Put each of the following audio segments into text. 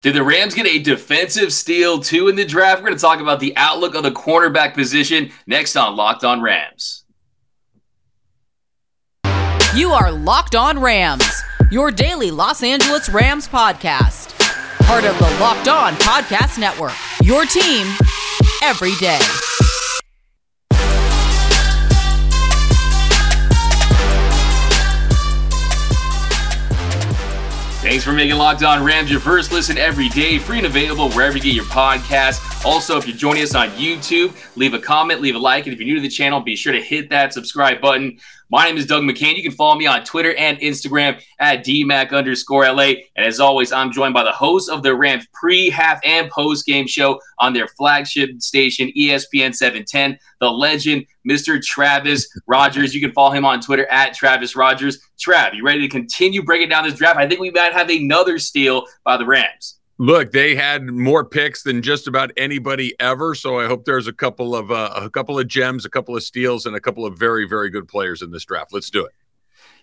Did the Rams get a defensive steal too in the draft? We're going to talk about the outlook of the cornerback position next on Locked On Rams. You are Locked On Rams, your daily Los Angeles Rams podcast. Part of the Locked On Podcast Network, your team every day. Thanks for making Locked On Rams your first listen every day, free and available wherever you get your podcast. Also, if you're joining us on YouTube, leave a comment, leave a like, and if you're new to the channel, be sure to hit that subscribe button. My name is Doug McCain. You can follow me on Twitter and Instagram at DMAC underscore LA. And as always, I'm joined by the host of the Rams pre, half, and post game show on their flagship station, ESPN 710, the legend, Mr. Travis Rodgers. You can follow him on Twitter at Travis Rodgers. Trav, you ready to continue breaking down this draft? I think we might have another steal by the Rams. Look, they had more picks than just about anybody ever, so I hope there's a couple of uh, a couple of gems, a couple of steals, and a couple of very very good players in this draft. Let's do it.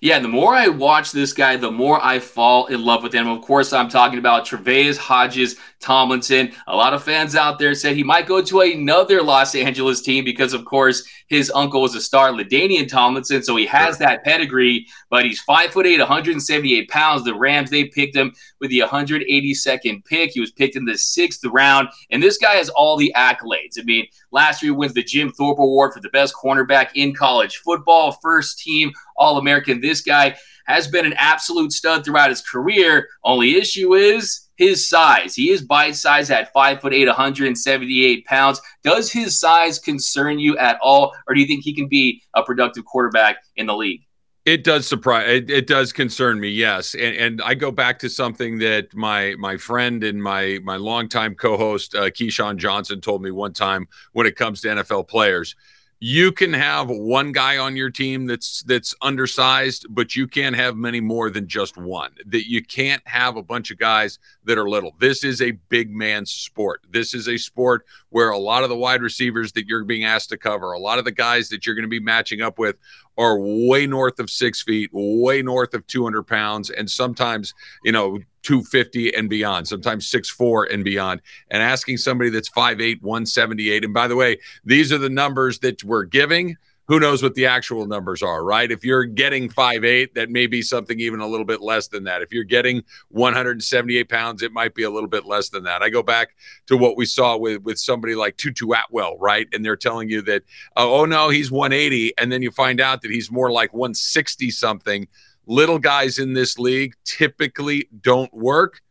Yeah, the more I watch this guy, the more I fall in love with him. Of course, I'm talking about Tre'Vius Hodges Tomlinson. A lot of fans out there said he might go to another Los Angeles team because, of course, his uncle was a star, LaDainian Tomlinson, so he has that pedigree. But he's five foot eight, 178 pounds. The Rams they picked him with the 182nd pick. He was picked in the sixth round, and this guy has all the accolades. I mean, last year he wins the Jim Thorpe Award for the best cornerback in college football, first team All American. This guy has been an absolute stud throughout his career. Only issue is his size. He is bite size at five foot eight, 178 pounds. Does his size concern you at all, or do you think he can be a productive cornerback in the league? It does surprise. It, it, does concern me, yes. And, and I go back to something that my my friend and my my longtime co-host uh, Keyshawn Johnson told me one time when it comes to NFL players you can have one guy on your team that's that's undersized but you can't have many more than just one that you can't have a bunch of guys that are little. This is a big man's sport. This is a sport where a lot of the wide receivers that you're being asked to cover a lot of the guys that you're going to be matching up with are way north of six feet way north of 200 pounds and sometimes you know 250 and beyond, sometimes six four and beyond, and asking somebody that's 5'8, 178. And by the way, these are the numbers that we're giving. Who knows what the actual numbers are, right? If you're getting 5'8, that may be something even a little bit less than that. If you're getting 178 pounds, it might be a little bit less than that. I go back to what we saw with, with somebody like Tutu Atwell, right? And they're telling you that, oh, oh no, he's 180. And then you find out that he's more like 160 something little guys in this league typically don't work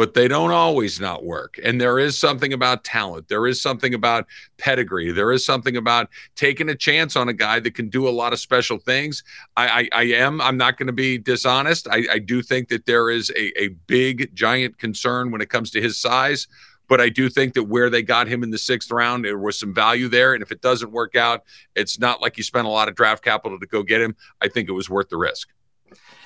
but they don't always not work. And there is something about talent. There is something about pedigree. There is something about taking a chance on a guy that can do a lot of special things. I, I, I am, I'm not going to be dishonest. I, I, do think that there is a, a big, giant concern when it comes to his size. But I do think that where they got him in the sixth round, there was some value there. And if it doesn't work out, it's not like you spent a lot of draft capital to go get him. I think it was worth the risk.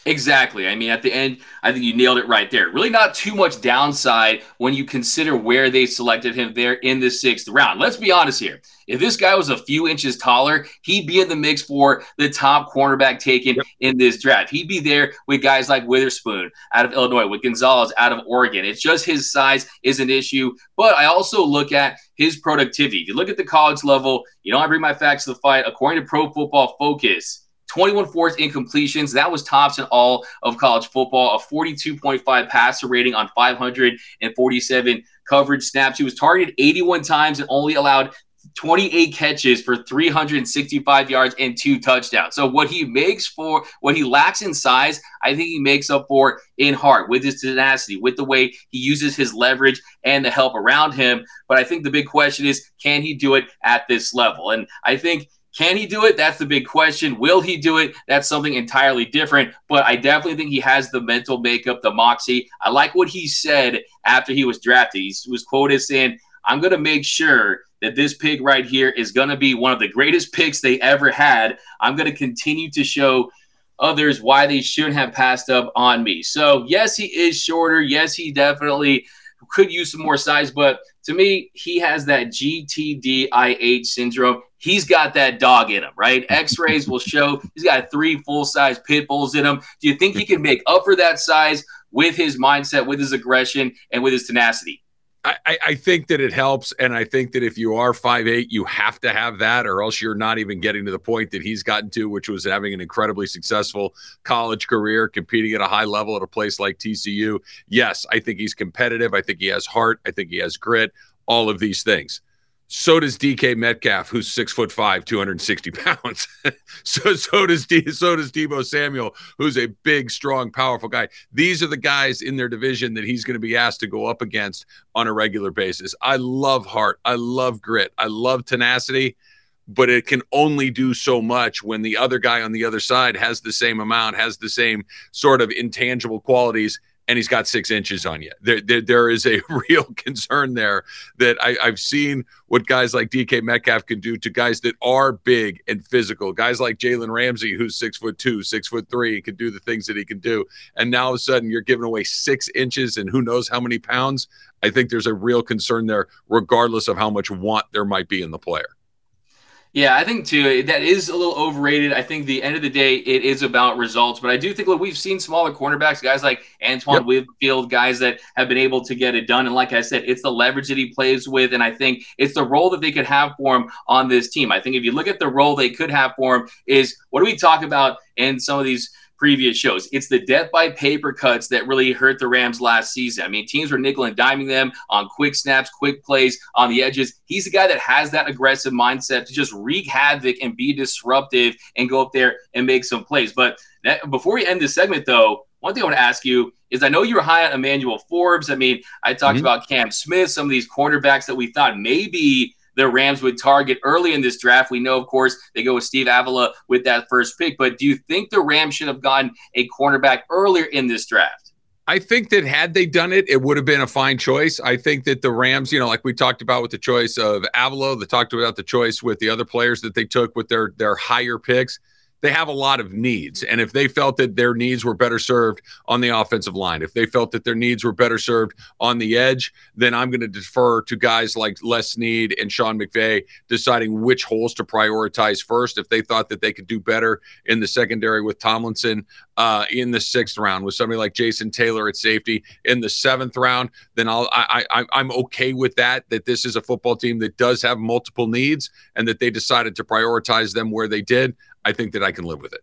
Exactly. I mean, at the end, I think you nailed it right there. Really, not too much downside when you consider where they selected him there in the sixth round. Let's be honest here. If this guy was a few inches taller, he'd be in the mix for the top cornerback taken yep. in this draft. He'd be there with guys like Witherspoon out of Illinois, with Gonzalez out of Oregon. It's just his size is an issue. But I also look at his productivity. If you look at the college level, you know, I bring my facts to the fight. According to Pro Football Focus, 21 forced incompletions. That was tops in all of college football. A 42.5 passer rating on 547 coverage snaps. He was targeted 81 times and only allowed 28 catches for 365 yards and two touchdowns. So what he makes for what he lacks in size, I think he makes up for in heart with his tenacity, with the way he uses his leverage and the help around him. But I think the big question is, can he do it at this level? And I think can he do it? That's the big question. Will he do it? That's something entirely different. But I definitely think he has the mental makeup, the moxie. I like what he said after he was drafted. He was quoted saying, I'm going to make sure that this pick right here is going to be one of the greatest picks they ever had. I'm going to continue to show others why they shouldn't have passed up on me. So, yes, he is shorter. Yes, he definitely could use some more size, but to me, he has that GTDIH syndrome. He's got that dog in him, right? X rays will show he's got three full size pit bulls in him. Do you think he can make up for that size with his mindset, with his aggression, and with his tenacity. I, I, think that it helps. And I think that if you are five eight, you have to have that, or else you're not even getting to the point that he's gotten to, which was having an incredibly successful college career, competing at a high level at a place like TCU. Yes, I think he's competitive. I think he has heart. I think he has grit, all of these things. So does DK Metcalf, who's six foot five, 260 pounds. so so does D, so does Deebo Samuel, who's a big, strong, powerful guy. These are the guys in their division that he's going to be asked to go up against on a regular basis. I love heart. I love grit. I love tenacity, but it can only do so much when the other guy on the other side has the same amount, has the same sort of intangible qualities and he's got six inches on you. There, there, there is a real concern there that I, I've seen what guys like DK Metcalf can do to guys that are big and physical. Guys like Jalen Ramsey, who's six foot two, six foot three, and can do the things that he can do. And now all of a sudden you're giving away six inches and who knows how many pounds. I think there's a real concern there, regardless of how much want there might be in the player. Yeah, I think too that is a little overrated. I think the end of the day, it is about results. But I do think look, we've seen smaller cornerbacks, guys like Antoine yep. Winfield, guys that have been able to get it done. And like I said, it's the leverage that he plays with, and I think it's the role that they could have for him on this team. I think if you look at the role they could have for him, is what do we talk about in some of these previous shows. It's the death by paper cuts that really hurt the Rams last season. I mean, teams were nickel and diming them on quick snaps, quick plays on the edges. He's a guy that has that aggressive mindset to just wreak havoc and be disruptive and go up there and make some plays. But that, before we end this segment, though, one thing I want to ask you is I know you were high on Emmanuel Forbes. I mean, I talked mm-hmm. about Cam Smith, some of these cornerbacks that we thought maybe the Rams would target early in this draft. We know, of course, they go with Steve Avila with that first pick. But do you think the Rams should have gotten a cornerback earlier in this draft? I think that had they done it, it would have been a fine choice. I think that the Rams, you know, like we talked about with the choice of Avila, they talked about the choice with the other players that they took with their their higher picks they have a lot of needs. And if they felt that their needs were better served on the offensive line, if they felt that their needs were better served on the edge, then I'm going to defer to guys like Les Snead and Sean McVay deciding which holes to prioritize first. If they thought that they could do better in the secondary with Tomlinson uh, in the sixth round, with somebody like Jason Taylor at safety in the seventh round, then I'll I, I I'm okay with that. That this is a football team that does have multiple needs and that they decided to prioritize them where they did. I think that I can live with it.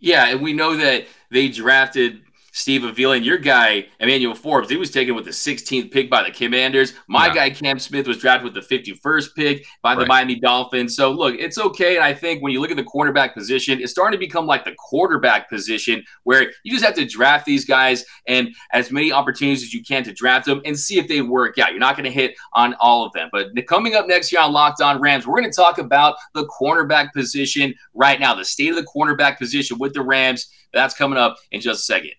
Yeah, and we know that they drafted Steve Avila, and your guy, Emmanuel Forbes, he was taken with the 16th pick by the Commanders. My yeah. guy, Cam Smith, was drafted with the 51st pick by the right. Miami Dolphins. So, look, it's okay. And I think when you look at the cornerback position, it's starting to become like the quarterback position where you just have to draft these guys and as many opportunities as you can to draft them and see if they work out. You're not going to hit on all of them. But coming up next year on Locked On Rams, we're going to talk about the cornerback position right now, the state of the cornerback position with the Rams. That's coming up in just a second.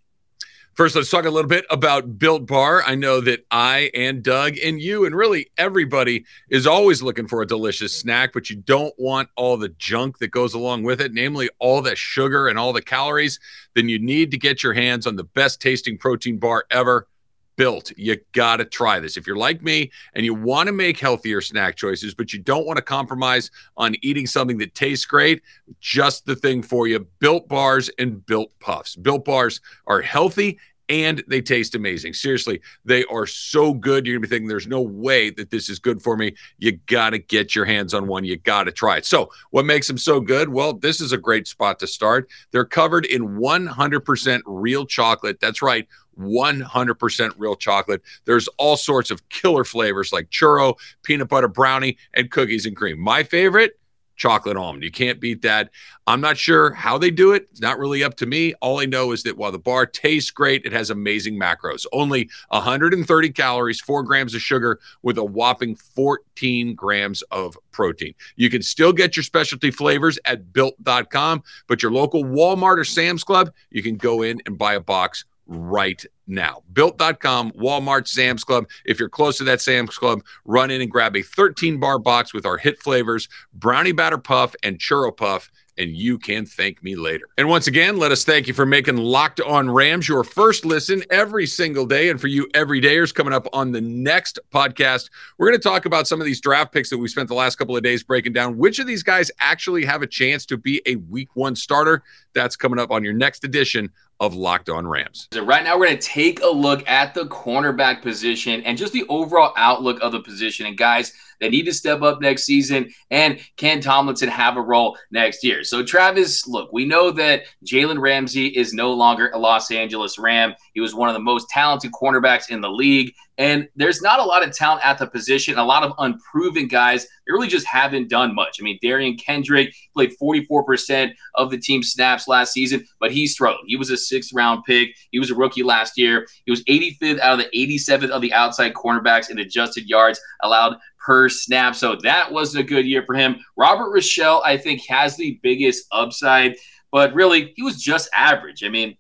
First, let's talk a little bit about Built Bar. I know that I and Doug and you and really everybody is always looking for a delicious snack, but you don't want all the junk that goes along with it, namely all the sugar and all the calories. Then you need to get your hands on the best tasting protein bar ever built. You got to try this. If you're like me and you want to make healthier snack choices, but you don't want to compromise on eating something that tastes great, just the thing for you. Built bars and built puffs. Built bars are healthy and they taste amazing. Seriously, they are so good. You're gonna be thinking, there's no way that this is good for me. You gotta get your hands on one. You gotta try it. So, what makes them so good? Well, this is a great spot to start. They're covered in 100% real chocolate. That's right. 100% real chocolate. There's all sorts of killer flavors like churro, peanut butter brownie, and cookies and cream. My favorite, chocolate almond. You can't beat that. I'm not sure how they do it. It's not really up to me. All I know is that while the bar tastes great, it has amazing macros. Only 130 calories, four grams of sugar, with a whopping 14 grams of protein. You can still get your specialty flavors at built.com, but your local Walmart or Sam's Club, you can go in and buy a box right now. Built.com, Walmart, Sam's Club. If you're close to that Sam's Club, run in and grab a 13 bar box with our hit flavors Brownie Batter Puff and Churro Puff and you can thank me later. And once again, let us thank you for making Locked On Rams your first listen every single day. And for you everydayers coming up on the next podcast, we're going to talk about some of these draft picks that we spent the last couple of days breaking down. Which of these guys actually have a chance to be a week one starter? That's coming up on your next edition of Locked On Rams. So right now, we're going to take a look at the cornerback position and just the overall outlook of the position. And guys, they need to step up next season. And can Tomlinson have a role next year? So, Travis, look, we know that Jalen Ramsey is no longer a Los Angeles Ram. He was one of the most talented cornerbacks in the league. And there's not a lot of talent at the position, a lot of unproven guys. They really just haven't done much. I mean, Derion Kendrick played 44% of the team snaps last season, but he struggled. He was a sixth round pick. He was a rookie last year. He was 85th out of the 87th of the outside cornerbacks in adjusted yards allowed per snap. So that wasn't a good year for him. Robert Rochell, I think, has the biggest upside, but really, he was just average. I mean,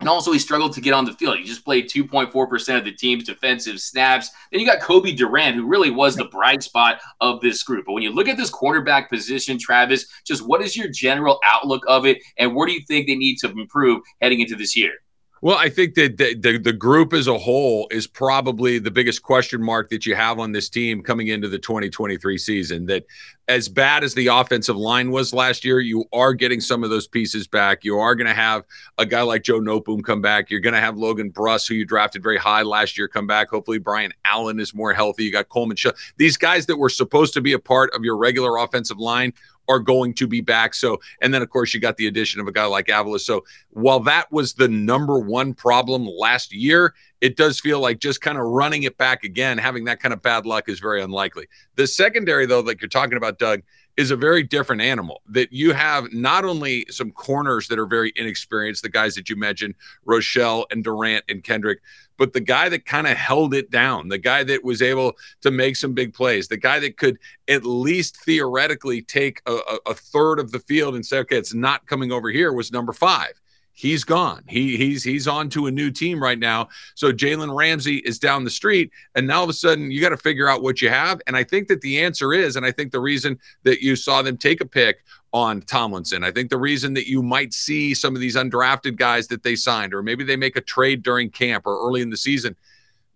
and also, he struggled to get on the field. He just played 2.4% of the team's defensive snaps. Then you got Cobie Durant, who really was the bright spot of this group. But when you look at this cornerback position, Travis, just what is your general outlook of it? And where do you think they need to improve heading into this year? Well, I think that the, the, the, group as a whole is probably the biggest question mark that you have on this team coming into the 2023 season. That as bad as the offensive line was last year, you are getting some of those pieces back. You are going to have a guy like Joe Noteboom come back. You're going to have Logan Bruss, who you drafted very high last year, come back. Hopefully, Brian Allen is more healthy. You got Coleman Shaw. These guys that were supposed to be a part of your regular offensive line are going to be back. So, and then of course you got the addition of a guy like Avila. So, while that was the number one problem last year, it does feel like just kind of running it back again, having that kind of bad luck is very unlikely. The secondary, though, like you're talking about, Doug, is a very different animal. That you have not only some corners that are very inexperienced, the guys that you mentioned, Rochell and Durant and Kendrick, but the guy that kind of held it down, the guy that was able to make some big plays, the guy that could at least theoretically take a, a, third of the field and say, okay, it's not coming over here, was number five he's gone. He he's he's on to a new team right now. So Jalen Ramsey is down the street, and now all of a sudden you got to figure out what you have. And I think that the answer is, and I think the reason that you saw them take a pick on Tomlinson, I think the reason that you might see some of these undrafted guys that they signed, or maybe they make a trade during camp or early in the season.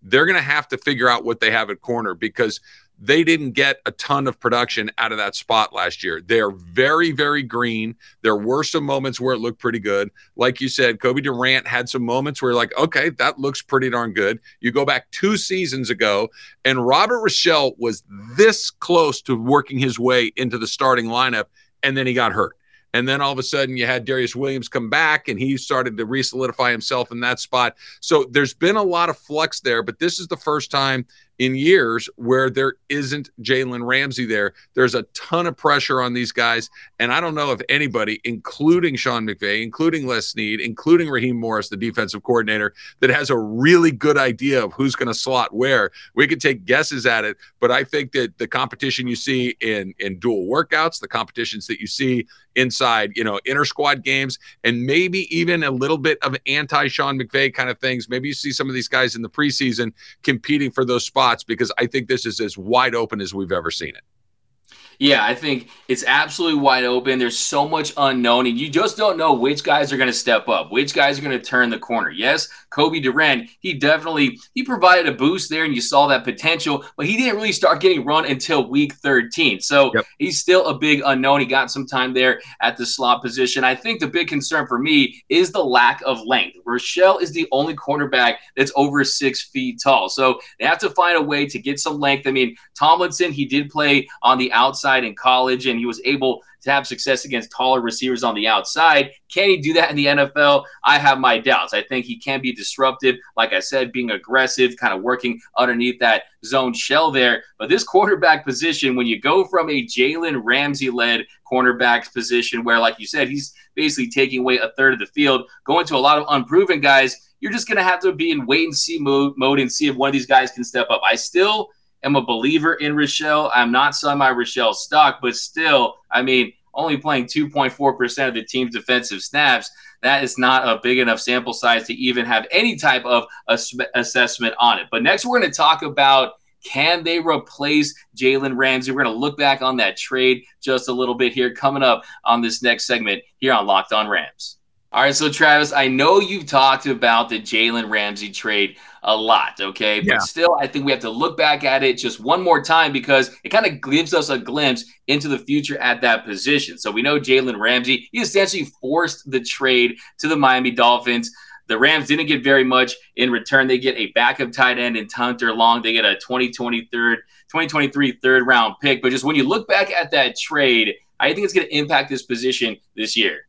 They're going to have to figure out what they have at corner because they didn't get a ton of production out of that spot last year. They're very, very green. There were some moments where it looked pretty good. Like you said, Cobie Durant had some moments where like, okay, that looks pretty darn good. You go back two seasons ago, and Robert Rochell was this close to working his way into the starting lineup, and then he got hurt. And then all of a sudden, you had Darious Williams come back and he started to re solidify himself in that spot. So there's been a lot of flux there, but this is the first time in years where there isn't Jalen Ramsey there. There's a ton of pressure on these guys. And I don't know if anybody, including Sean McVay, including Les Snead, including Raheem Morris, the defensive coordinator, that has a really good idea of who's going to slot where. We could take guesses at it, but I think that the competition you see in, in dual workouts, the competitions that you see inside, you know, inter squad games, and maybe even a little bit of anti Sean McVay kind of things. Maybe you see some of these guys in the preseason competing for those spots because I think this is as wide open as we've ever seen it. Yeah, I think it's absolutely wide open. There's so much unknown, and you just don't know which guys are going to step up, which guys are going to turn the corner. Yes, Cobie Durant, he definitely he provided a boost there, and you saw that potential, but he didn't really start getting run until week 13. So yep. he's still a big unknown. He got some time there at the slot position. I think the big concern for me is the lack of length. Rochell is the only cornerback that's over six feet tall, so they have to find a way to get some length. I mean, Tomlinson, he did play on the outside outside in college, and he was able to have success against taller receivers on the outside. Can he do that in the NFL? I have my doubts. I think he can be disruptive, like I said, being aggressive, kind of working underneath that zone shell there. But this cornerback position, when you go from a Jalen Ramsey led cornerback position, where, like you said, he's basically taking away a third of the field, going to a lot of unproven guys, you're just going to have to be in wait and see mode, mode and see if one of these guys can step up. I still am a believer in Rochell. I'm not selling my Rochell stock, but still, I mean, only playing 2.4% of the team's defensive snaps, that is not a big enough sample size to even have any type of assessment on it. But next, we're going to talk about can they replace Jalen Ramsey? We're going to look back on that trade just a little bit here coming up on this next segment here on Locked On Rams. All right, so Travis, I know you've talked about the Jalen Ramsey trade a lot, okay? But Yeah. still, I think we have to look back at it just one more time because it kind of gives us a glimpse into the future at that position. So we know Jalen Ramsey, he essentially forced the trade to the Miami Dolphins. The Rams didn't get very much in return. They get a backup tight end in Hunter Long. They get a 2023 2023 third round pick. But just when you look back at that trade, I think it's going to impact this position this year.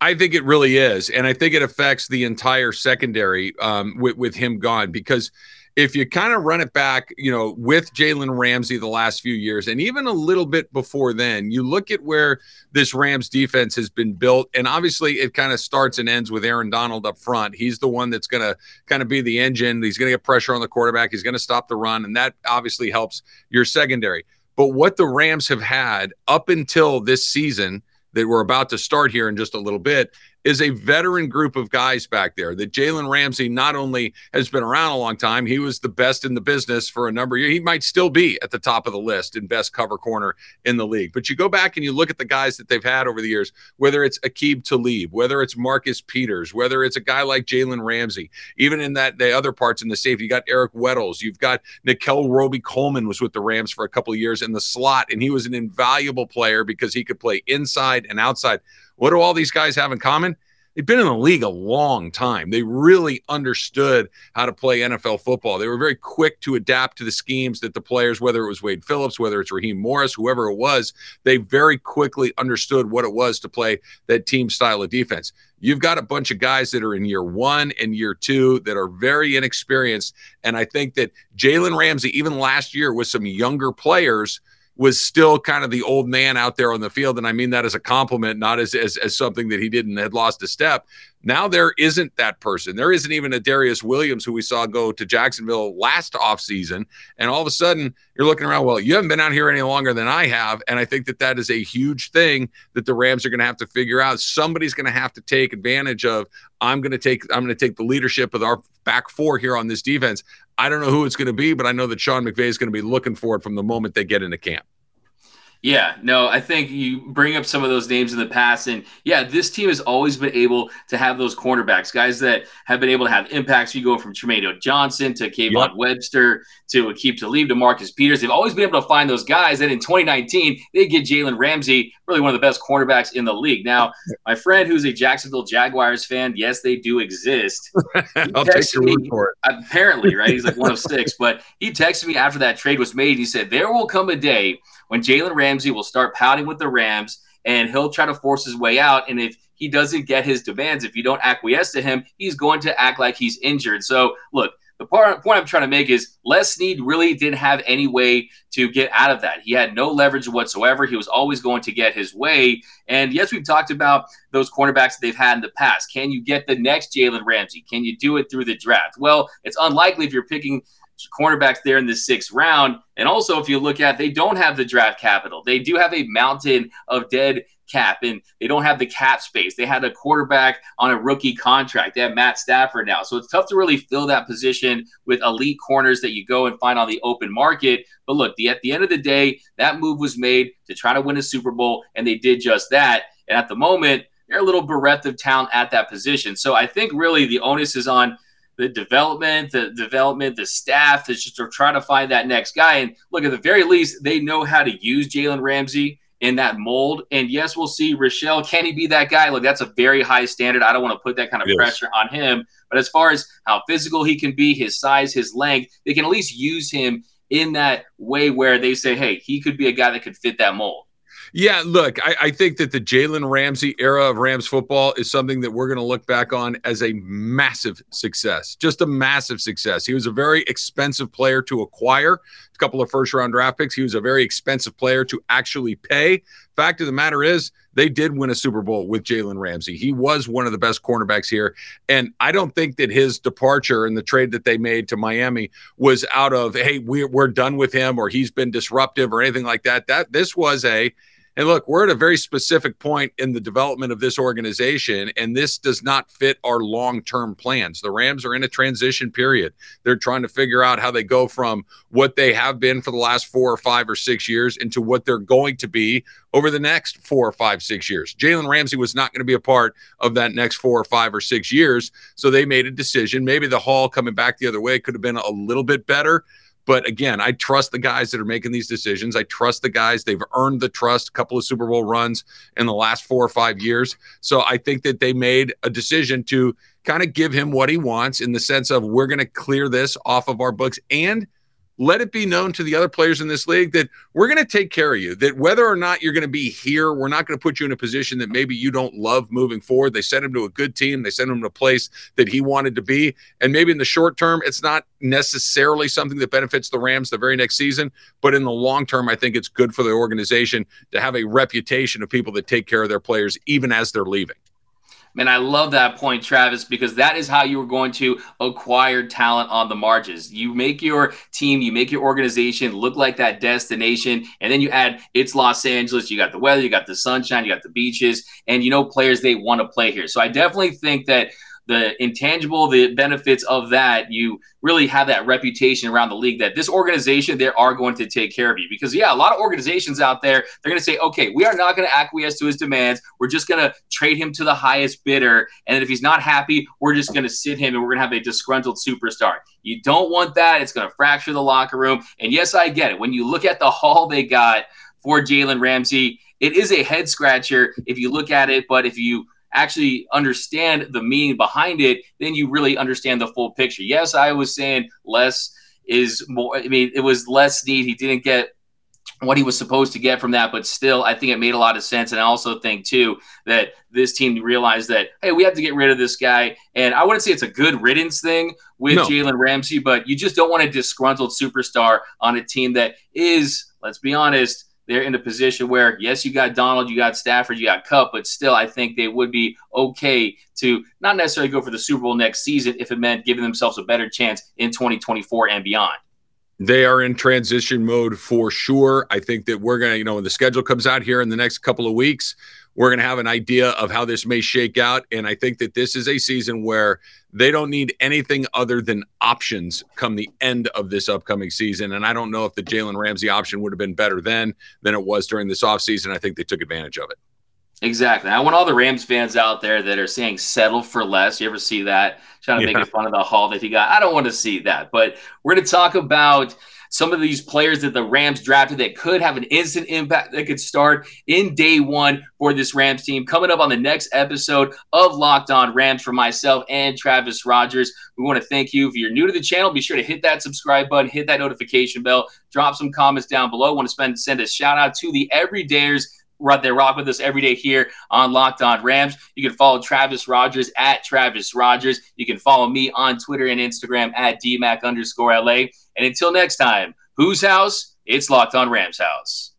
I think it really is, and I think it affects the entire secondary um, with with him gone because if you kind of run it back, you know, with Jalen Ramsey the last few years, and even a little bit before then, you look at where this Rams defense has been built, and obviously it kind of starts and ends with Aaron Donald up front. He's the one that's going to kind of be the engine. He's going to get pressure on the quarterback. He's going to stop the run, and that obviously helps your secondary. But what the Rams have had up until this season that we're about to start here in just a little bit is a veteran group of guys back there. That Jalen Ramsey not only has been around a long time, he was the best in the business for a number of years. He might still be at the top of the list in best cover corner in the league. But you go back and you look at the guys that they've had over the years, whether it's Aqib Talib, whether it's Marcus Peters, whether it's a guy like Jalen Ramsey, even in that the other parts in the safety, you got Eric Weddles, you've got Nickell Robey Coleman was with the Rams for a couple of years in the slot, and he was an invaluable player because he could play inside and outside. What do all these guys have in common? They've been in the league a long time. They really understood how to play NFL football. They were very quick to adapt to the schemes that the players, whether it was Wade Phillips, whether it's Raheem Morris, whoever it was, they very quickly understood what it was to play that team style of defense. You've got a bunch of guys that are in year one and year two that are very inexperienced. And I think that Jalen Ramsey, even last year with some younger players, was still kind of the old man out there on the field. And I mean that as a compliment, not as, as, as something that he didn't had lost a step. Now there isn't that person. There isn't even a Darious Williams who we saw go to Jacksonville last offseason. And all of a sudden you're looking around, well, you haven't been out here any longer than I have. And I think that that is a huge thing that the Rams are going to have to figure out. Somebody's going to have to take advantage of. I'm going to take I'm going to take the leadership of our back four here on this defense. I don't know who it's going to be, but I know that Sean McVay is going to be looking for it from the moment they get into camp. Yeah, no, I think you bring up some of those names in the past, and yeah, this team has always been able to have those cornerbacks, guys that have been able to have impacts. You go from Trumaine Johnson to Kayvon yep. Webster to Aqib Talib to Marcus Peters. They've always been able to find those guys. And in 2019, they get Jalen Ramsey, really one of the best cornerbacks in the league. Now, my friend who's a Jacksonville Jaguars fan, yes, they do exist. I'll take your word for it. Apparently, right? He's like one of six, but he texted me after that trade was made. He said, There will come a day when Jalen Ramsey will start pouting with the Rams and he'll try to force his way out. And if he doesn't get his demands, if you don't acquiesce to him, he's going to act like he's injured. So, look, the part, point I'm trying to make is Les Snead really didn't have any way to get out of that. He had no leverage whatsoever. He was always going to get his way. And yes, we've talked about those cornerbacks they've had in the past. Can you get the next Jalen Ramsey? Can you do it through the draft? Well, it's unlikely if you're picking cornerbacks there in the sixth round. And also, if you look at, they don't have the draft capital. They do have a mountain of dead cap, and they don't have the cap space. They had a quarterback on a rookie contract. They have Matt Stafford now, so it's tough to really fill that position with elite corners that you go and find on the open market. But look, the, at the end of the day, that move was made to try to win a Super Bowl, and they did just that. And at the moment, they're a little bereft of talent at that position. So I think really the onus is on the development, the development, the staff to just to try to find that next guy. And look, at the very least, they know how to use Jalen Ramsey in that mold. And yes, we'll see Rochell. Can he be that guy? Look, that's a very high standard. I don't want to put that kind of yes. pressure on him. But as far as how physical he can be, his size, his length, they can at least use him in that way where they say, hey, he could be a guy that could fit that mold. Yeah, look, I, I, think that the Jalen Ramsey era of Rams football is something that we're going to look back on as a massive success, just a massive success. He was a very expensive player to acquire, a couple of first round draft picks. He was a very expensive player to actually pay. Fact of the matter is, they did win a Super Bowl with Jalen Ramsey. He was one of the best cornerbacks here. And I don't think that his departure and the trade that they made to Miami was out of, hey, we're, we're done with him or he's been disruptive or anything like that. That this was a, And look, we're at a very specific point in the development of this organization, and this does not fit our long term plans. The Rams are in a transition period. They're trying to figure out how they go from what they have been for the last four or five or six years into what they're going to be over the next four or five, six years. Jalen Ramsey was not going to be a part of that next four or five or six years. So they made a decision. Maybe the haul coming back the other way could have been a little bit better. But again, I trust the guys that are making these decisions. I trust the guys. They've earned the trust, a couple of Super Bowl runs in the last four or five years. So I think that they made a decision to kind of give him what he wants in the sense of we're going to clear this off of our books and – let it be known to the other players in this league that we're going to take care of you. That whether or not you're going to be here, we're not going to put you in a position that maybe you don't love moving forward. They sent him to a good team, they sent him to a place that he wanted to be. And maybe in the short term, it's not necessarily something that benefits the Rams the very next season. But in the long term, I think it's good for the organization to have a reputation of people that take care of their players even as they're leaving. Man, I love that point, Travis, because that is how you are going to acquire talent on the margins. You make your team, you make your organization look like that destination, and then you add it's Los Angeles. You got the weather, you got the sunshine, you got the beaches, and you know players they want to play here. So I definitely think that the intangible, the benefits of that, you really have that reputation around the league that this organization, they are going to take care of you. Because, yeah, a lot of organizations out there, they're going to say, okay, we are not going to acquiesce to his demands. We're just going to trade him to the highest bidder. And if he's not happy, we're just going to sit him and we're going to have a disgruntled superstar. You don't want that. It's going to fracture the locker room. And yes, I get it. When you look at the haul they got for Jalen Ramsey, it is a head scratcher if you look at it. But if you actually understand the meaning behind it, then you really understand the full picture. Yes, I was saying less is more. I mean, it was less need. He didn't get what he was supposed to get from that, but still, I think it made a lot of sense. And I also think too that this team realized that hey, we have to get rid of this guy. And I wouldn't say it's a good riddance thing with no. Jalen Ramsey, but you just don't want a disgruntled superstar on a team that is, let's be honest they're in a position where, yes, you got Donald, you got Stafford, you got Kupp, but still, I think they would be okay to not necessarily go for the Super Bowl next season if it meant giving themselves a better chance in 2024 and beyond. They are in transition mode for sure. I think that we're going to, you know, when the schedule comes out here in the next couple of weeks, we're going to have an idea of how this may shake out. And I think that this is a season where they don't need anything other than options come the end of this upcoming season. And I don't know if the Jalen Ramsey option would have been better then than it was during this offseason. I think they took advantage of it. Exactly. I want all the Rams fans out there that are saying settle for less. You ever see that? Trying to yeah. make fun of the haul that he got. I don't want to see that. But we're going to talk about some of these players that the Rams drafted that could have an instant impact that could start in day one for this Rams team. Coming up on the next episode of Locked On Rams for myself and Travis Rodgers. We want to thank you. If you're new to the channel, be sure to hit that subscribe button, hit that notification bell, drop some comments down below. want to spend send a shout out to the everydayers right there rock with us every day here on Locked On Rams. You can follow Travis Rodgers at Travis Rodgers. You can follow me on Twitter and Instagram at DMAC underscore LA. And until next time, whose house? It's Locked On Rams house.